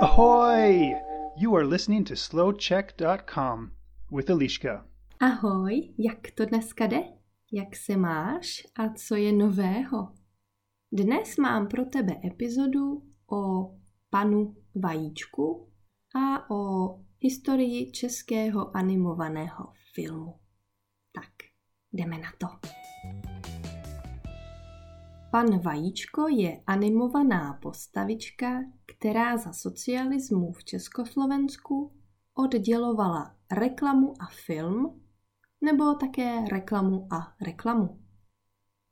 Ahoy! You are listening to slowcheck.com with Eliška. Ahoj, jak to dneska jde? Jak se máš a co je nového? Dnes mám pro tebe epizodu o panu Vajíčku a o historii českého animovaného filmu. Tak, jdeme na to. Pan Vajíčko je animovaná postavička, která za socialismu v Československu oddělovala reklamu a film, nebo také reklamu a reklamu.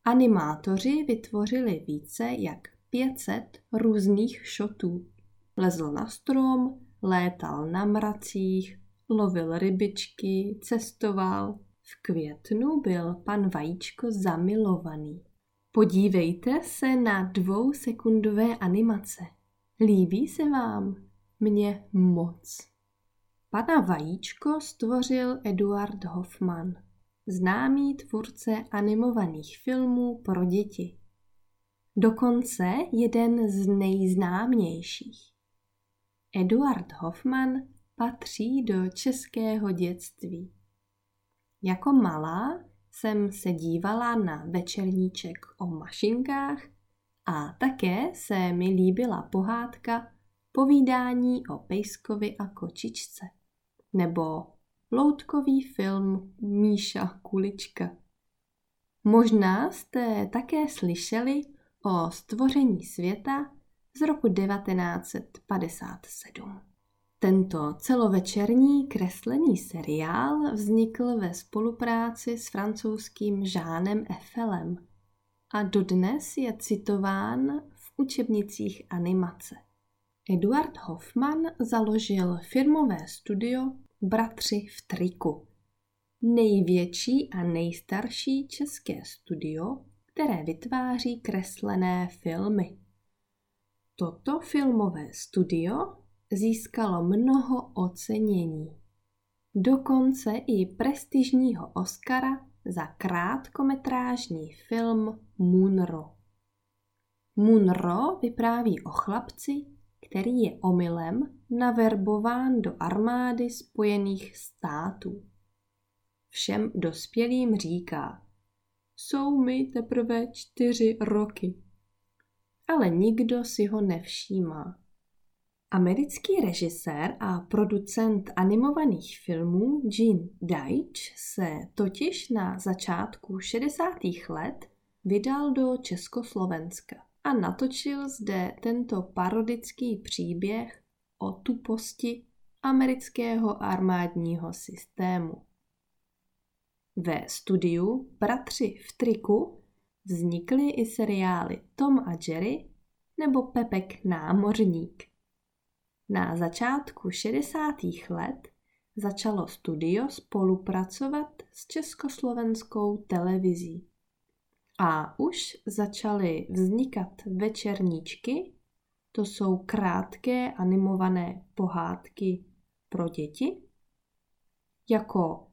Animátoři vytvořili více jak 500 různých šotů. Lezl na strom, létal na mracích, lovil rybičky, cestoval. V květnu byl pan Vajíčko zamilovaný. Podívejte se na dvousekundové animace. Líbí se vám? Mně moc. Pana Vajíčko stvořil Eduard Hoffman, známý tvůrce animovaných filmů pro děti. Dokonce jeden z nejznámějších. Eduard Hoffman patří do českého dětství. Jako malá jsem se dívala na večerníček o mašinkách a také se mi líbila pohádka Povídání o pejskovi a kočičce nebo loutkový film Míša Kulička. Možná jste také slyšeli o stvoření světa z roku 1957. Tento celovečerní kreslený seriál vznikl ve spolupráci s francouzským Žánem Effelem a dodnes je citován v učebnicích animace. Eduard Hoffman založil firmové studio Bratři v triku. Největší a nejstarší české studio, které vytváří kreslené filmy. Toto filmové studio získalo mnoho ocenění. Dokonce i prestižního Oscara za krátkometrážní film Munro. Munro vypráví o chlapci, který je omylem naverbován do armády Spojených států. Všem dospělým říká, jsou mi teprve čtyři roky. Ale nikdo si ho nevšímá. Americký režisér a producent animovaných filmů Gene Deitch se totiž na začátku 60. let vydal do Československa a natočil zde tento parodický příběh o tuposti amerického armádního systému. Ve studiu Bratři v triku vznikly i seriály Tom a Jerry nebo Pepek námořník. Na začátku 60. let začalo studio spolupracovat s československou televizí. A už začaly vznikat večerníčky, to jsou krátké animované pohádky pro děti, jako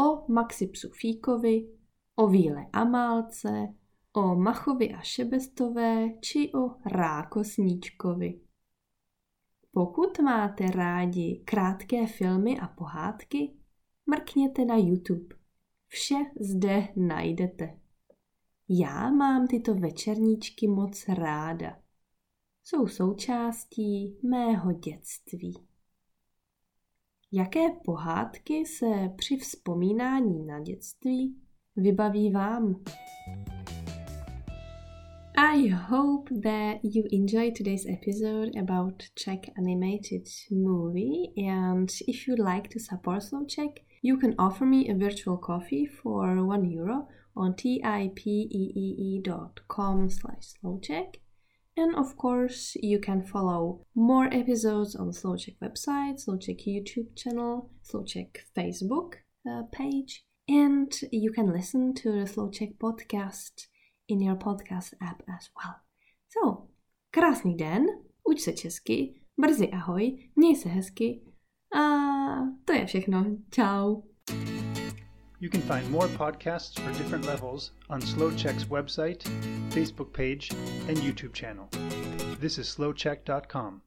o Maxi Psufíkovi, o Víle Amálce, o Machovi a Šebestové či o Rákosníčkovi. Pokud máte rádi krátké filmy a pohádky, mrkněte na YouTube. Vše zde najdete. Já mám tyto večerníčky moc ráda. Jsou součástí mého dětství. Jaké pohádky se při vzpomínání na dětství vybaví vám? I hope that you enjoyed today's episode about Czech animated movie. And if you'd like to support Slow Czech, you can offer me a virtual coffee for one euro on tipee.com slash slowcheck. And of course, you can follow more episodes on Slowcheck website, Slowcheck YouTube channel, Slowcheck Facebook uh, page, and you can listen to the Slowcheck podcast in your podcast app as well. So, krásný den, uč se česky, brzy ahoj, měj se hezky a to je všechno. Ciao. You can find more podcasts for different levels on SlowCheck's website, Facebook page, and YouTube channel. This is slowcheck.com.